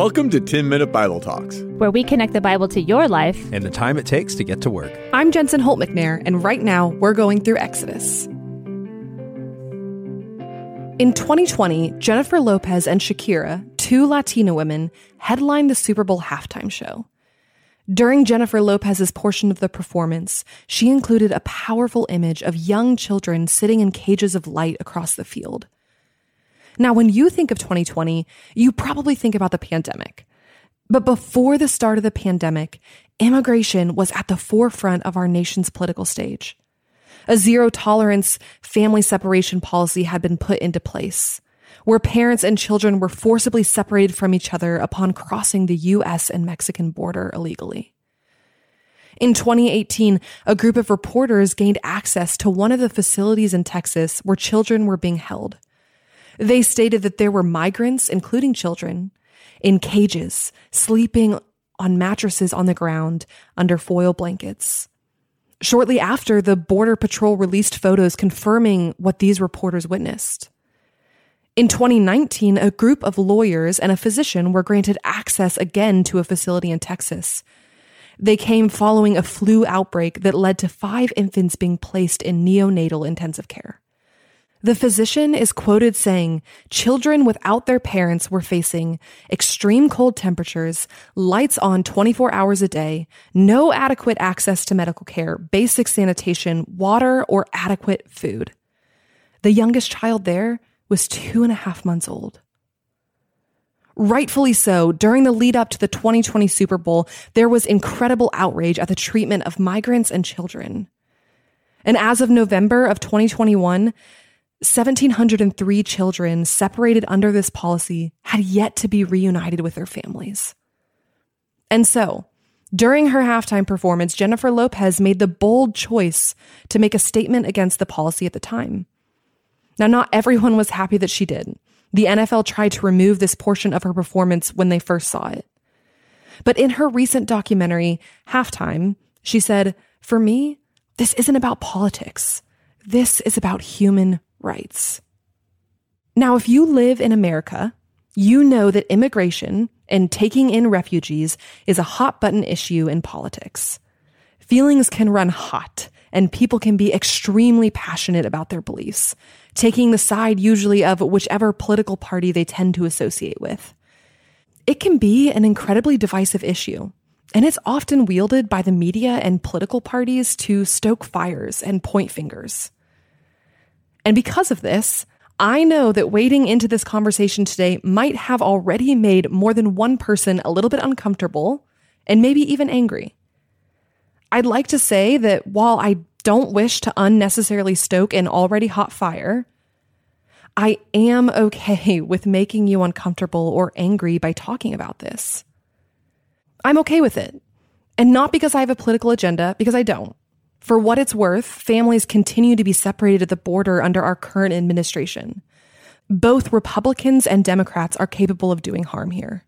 Welcome to 10 Minute Bible Talks, where we connect the Bible to your life and the time it takes to get to work. I'm Jensen Holt McNair, and right now we're going through Exodus. In 2020, Jennifer Lopez and Shakira, two Latina women, headlined the Super Bowl halftime show. During Jennifer Lopez's portion of the performance, she included a powerful image of young children sitting in cages of light across the field. Now, when you think of 2020, you probably think about the pandemic. But before the start of the pandemic, immigration was at the forefront of our nation's political stage. A zero tolerance family separation policy had been put into place where parents and children were forcibly separated from each other upon crossing the US and Mexican border illegally. In 2018, a group of reporters gained access to one of the facilities in Texas where children were being held. They stated that there were migrants, including children, in cages, sleeping on mattresses on the ground under foil blankets. Shortly after, the Border Patrol released photos confirming what these reporters witnessed. In 2019, a group of lawyers and a physician were granted access again to a facility in Texas. They came following a flu outbreak that led to five infants being placed in neonatal intensive care. The physician is quoted saying children without their parents were facing extreme cold temperatures, lights on 24 hours a day, no adequate access to medical care, basic sanitation, water, or adequate food. The youngest child there was two and a half months old. Rightfully so, during the lead up to the 2020 Super Bowl, there was incredible outrage at the treatment of migrants and children. And as of November of 2021, 1,703 children separated under this policy had yet to be reunited with their families. And so, during her halftime performance, Jennifer Lopez made the bold choice to make a statement against the policy at the time. Now, not everyone was happy that she did. The NFL tried to remove this portion of her performance when they first saw it. But in her recent documentary, Halftime, she said, For me, this isn't about politics. This is about human rights. Now, if you live in America, you know that immigration and taking in refugees is a hot button issue in politics. Feelings can run hot and people can be extremely passionate about their beliefs, taking the side usually of whichever political party they tend to associate with. It can be an incredibly divisive issue, and it's often wielded by the media and political parties to stoke fires and point fingers. And because of this, I know that wading into this conversation today might have already made more than one person a little bit uncomfortable and maybe even angry. I'd like to say that while I don't wish to unnecessarily stoke an already hot fire, I am okay with making you uncomfortable or angry by talking about this. I'm okay with it. And not because I have a political agenda, because I don't. For what it's worth, families continue to be separated at the border under our current administration. Both Republicans and Democrats are capable of doing harm here.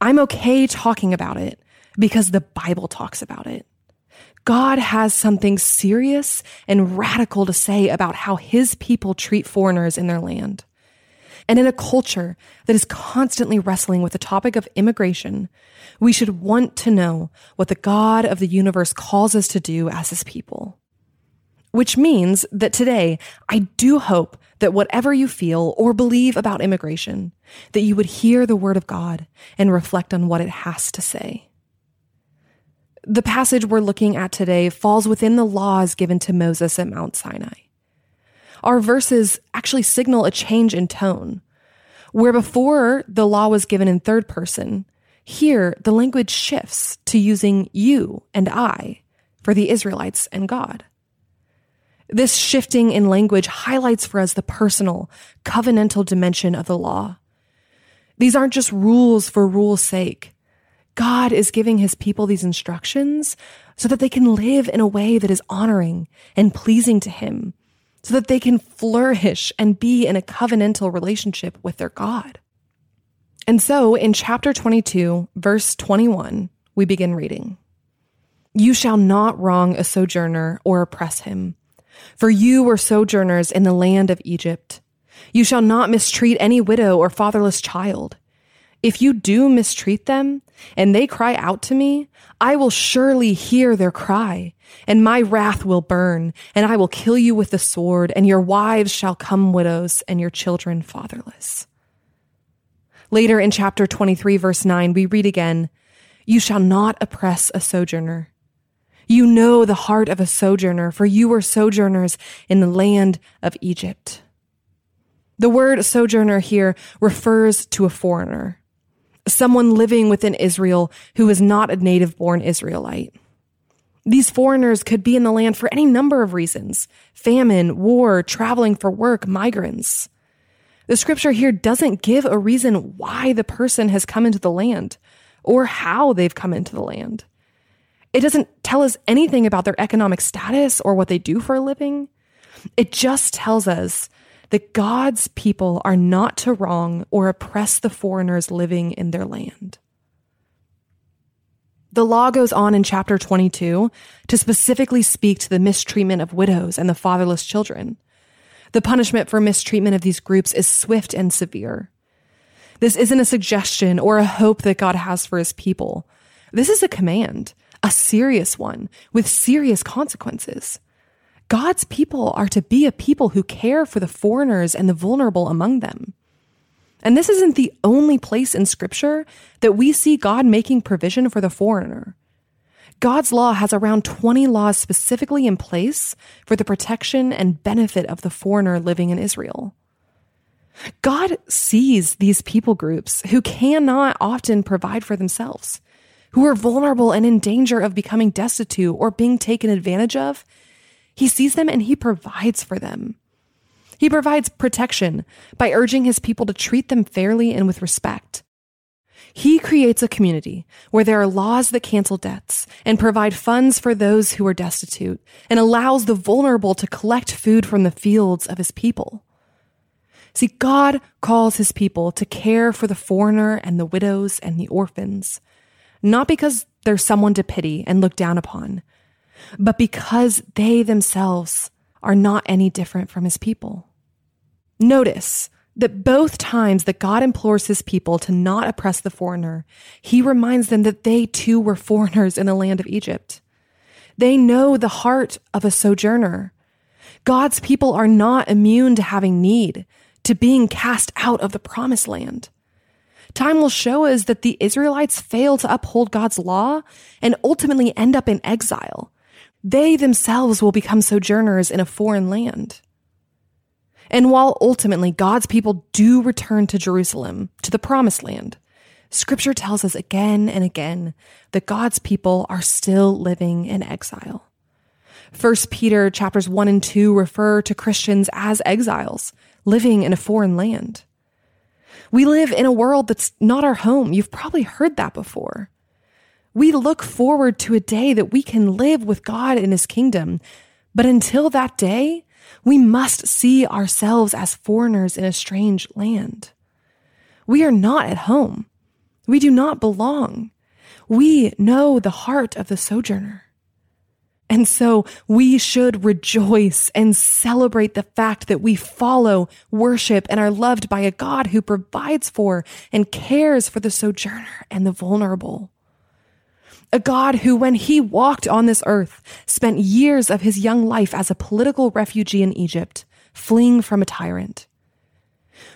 I'm okay talking about it because the Bible talks about it. God has something serious and radical to say about how his people treat foreigners in their land. And in a culture that is constantly wrestling with the topic of immigration, we should want to know what the God of the universe calls us to do as his people. Which means that today, I do hope that whatever you feel or believe about immigration, that you would hear the word of God and reflect on what it has to say. The passage we're looking at today falls within the laws given to Moses at Mount Sinai. Our verses actually signal a change in tone. Where before the law was given in third person, here the language shifts to using you and I for the Israelites and God. This shifting in language highlights for us the personal, covenantal dimension of the law. These aren't just rules for rule's sake. God is giving his people these instructions so that they can live in a way that is honoring and pleasing to him, so that they can flourish and be in a covenantal relationship with their God. And so in chapter 22, verse 21, we begin reading You shall not wrong a sojourner or oppress him, for you were sojourners in the land of Egypt. You shall not mistreat any widow or fatherless child. If you do mistreat them and they cry out to me, I will surely hear their cry, and my wrath will burn, and I will kill you with the sword, and your wives shall come widows, and your children fatherless. Later in chapter 23, verse 9, we read again, You shall not oppress a sojourner. You know the heart of a sojourner, for you were sojourners in the land of Egypt. The word sojourner here refers to a foreigner, someone living within Israel who is not a native born Israelite. These foreigners could be in the land for any number of reasons famine, war, traveling for work, migrants. The scripture here doesn't give a reason why the person has come into the land or how they've come into the land. It doesn't tell us anything about their economic status or what they do for a living. It just tells us that God's people are not to wrong or oppress the foreigners living in their land. The law goes on in chapter 22 to specifically speak to the mistreatment of widows and the fatherless children. The punishment for mistreatment of these groups is swift and severe. This isn't a suggestion or a hope that God has for his people. This is a command, a serious one with serious consequences. God's people are to be a people who care for the foreigners and the vulnerable among them. And this isn't the only place in scripture that we see God making provision for the foreigner. God's law has around 20 laws specifically in place for the protection and benefit of the foreigner living in Israel. God sees these people groups who cannot often provide for themselves, who are vulnerable and in danger of becoming destitute or being taken advantage of he sees them and he provides for them. He provides protection by urging his people to treat them fairly and with respect. He creates a community where there are laws that cancel debts and provide funds for those who are destitute and allows the vulnerable to collect food from the fields of his people. See, God calls his people to care for the foreigner and the widows and the orphans, not because they're someone to pity and look down upon, but because they themselves are not any different from his people. Notice that both times that God implores his people to not oppress the foreigner, he reminds them that they too were foreigners in the land of Egypt. They know the heart of a sojourner. God's people are not immune to having need, to being cast out of the promised land. Time will show us that the Israelites fail to uphold God's law and ultimately end up in exile, they themselves will become sojourners in a foreign land. And while ultimately God's people do return to Jerusalem, to the promised land, scripture tells us again and again that God's people are still living in exile. First Peter chapters 1 and 2 refer to Christians as exiles living in a foreign land. We live in a world that's not our home. You've probably heard that before. We look forward to a day that we can live with God in his kingdom. But until that day, we must see ourselves as foreigners in a strange land. We are not at home. We do not belong. We know the heart of the sojourner. And so we should rejoice and celebrate the fact that we follow, worship, and are loved by a God who provides for and cares for the sojourner and the vulnerable. A God who, when he walked on this earth, spent years of his young life as a political refugee in Egypt, fleeing from a tyrant.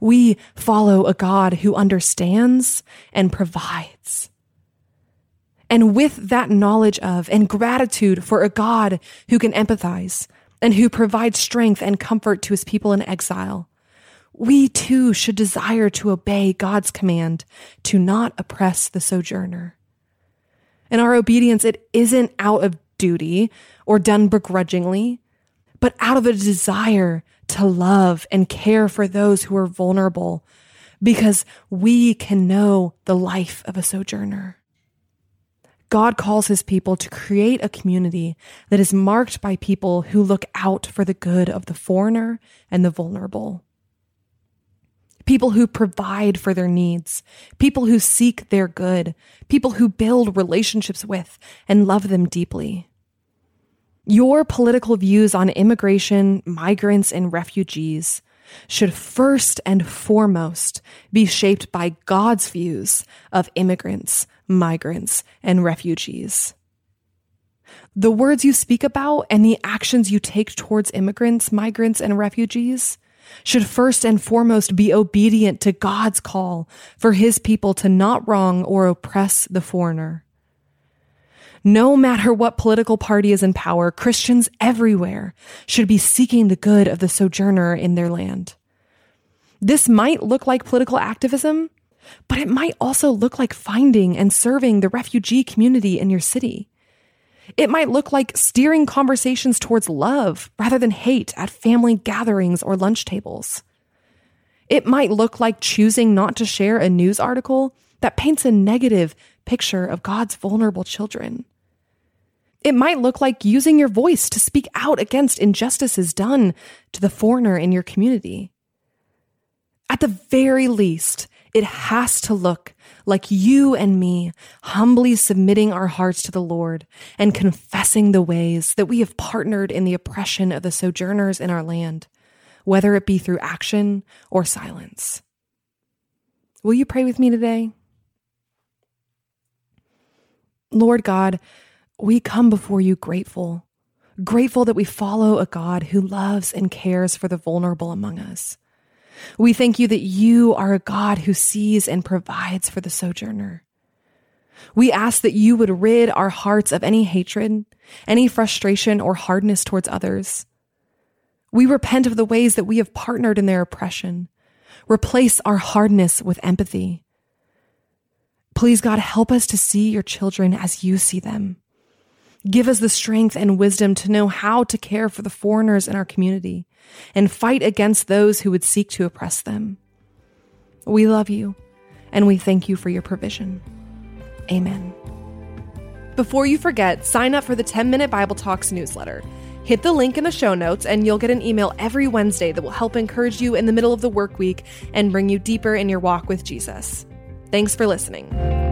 We follow a God who understands and provides. And with that knowledge of and gratitude for a God who can empathize and who provides strength and comfort to his people in exile, we too should desire to obey God's command to not oppress the sojourner. And our obedience, it isn't out of duty or done begrudgingly, but out of a desire to love and care for those who are vulnerable because we can know the life of a sojourner. God calls his people to create a community that is marked by people who look out for the good of the foreigner and the vulnerable people who provide for their needs, people who seek their good, people who build relationships with and love them deeply. Your political views on immigration, migrants, and refugees should first and foremost be shaped by God's views of immigrants, migrants, and refugees. The words you speak about and the actions you take towards immigrants, migrants, and refugees should first and foremost be obedient to God's call for his people to not wrong or oppress the foreigner. No matter what political party is in power, Christians everywhere should be seeking the good of the sojourner in their land. This might look like political activism, but it might also look like finding and serving the refugee community in your city. It might look like steering conversations towards love rather than hate at family gatherings or lunch tables. It might look like choosing not to share a news article that paints a negative picture of God's vulnerable children. It might look like using your voice to speak out against injustices done to the foreigner in your community. At the very least, it has to look like you and me humbly submitting our hearts to the Lord and confessing the ways that we have partnered in the oppression of the sojourners in our land, whether it be through action or silence. Will you pray with me today? Lord God, we come before you grateful, grateful that we follow a God who loves and cares for the vulnerable among us. We thank you that you are a God who sees and provides for the sojourner. We ask that you would rid our hearts of any hatred, any frustration, or hardness towards others. We repent of the ways that we have partnered in their oppression. Replace our hardness with empathy. Please, God, help us to see your children as you see them. Give us the strength and wisdom to know how to care for the foreigners in our community and fight against those who would seek to oppress them. We love you and we thank you for your provision. Amen. Before you forget, sign up for the 10 Minute Bible Talks newsletter. Hit the link in the show notes, and you'll get an email every Wednesday that will help encourage you in the middle of the work week and bring you deeper in your walk with Jesus. Thanks for listening.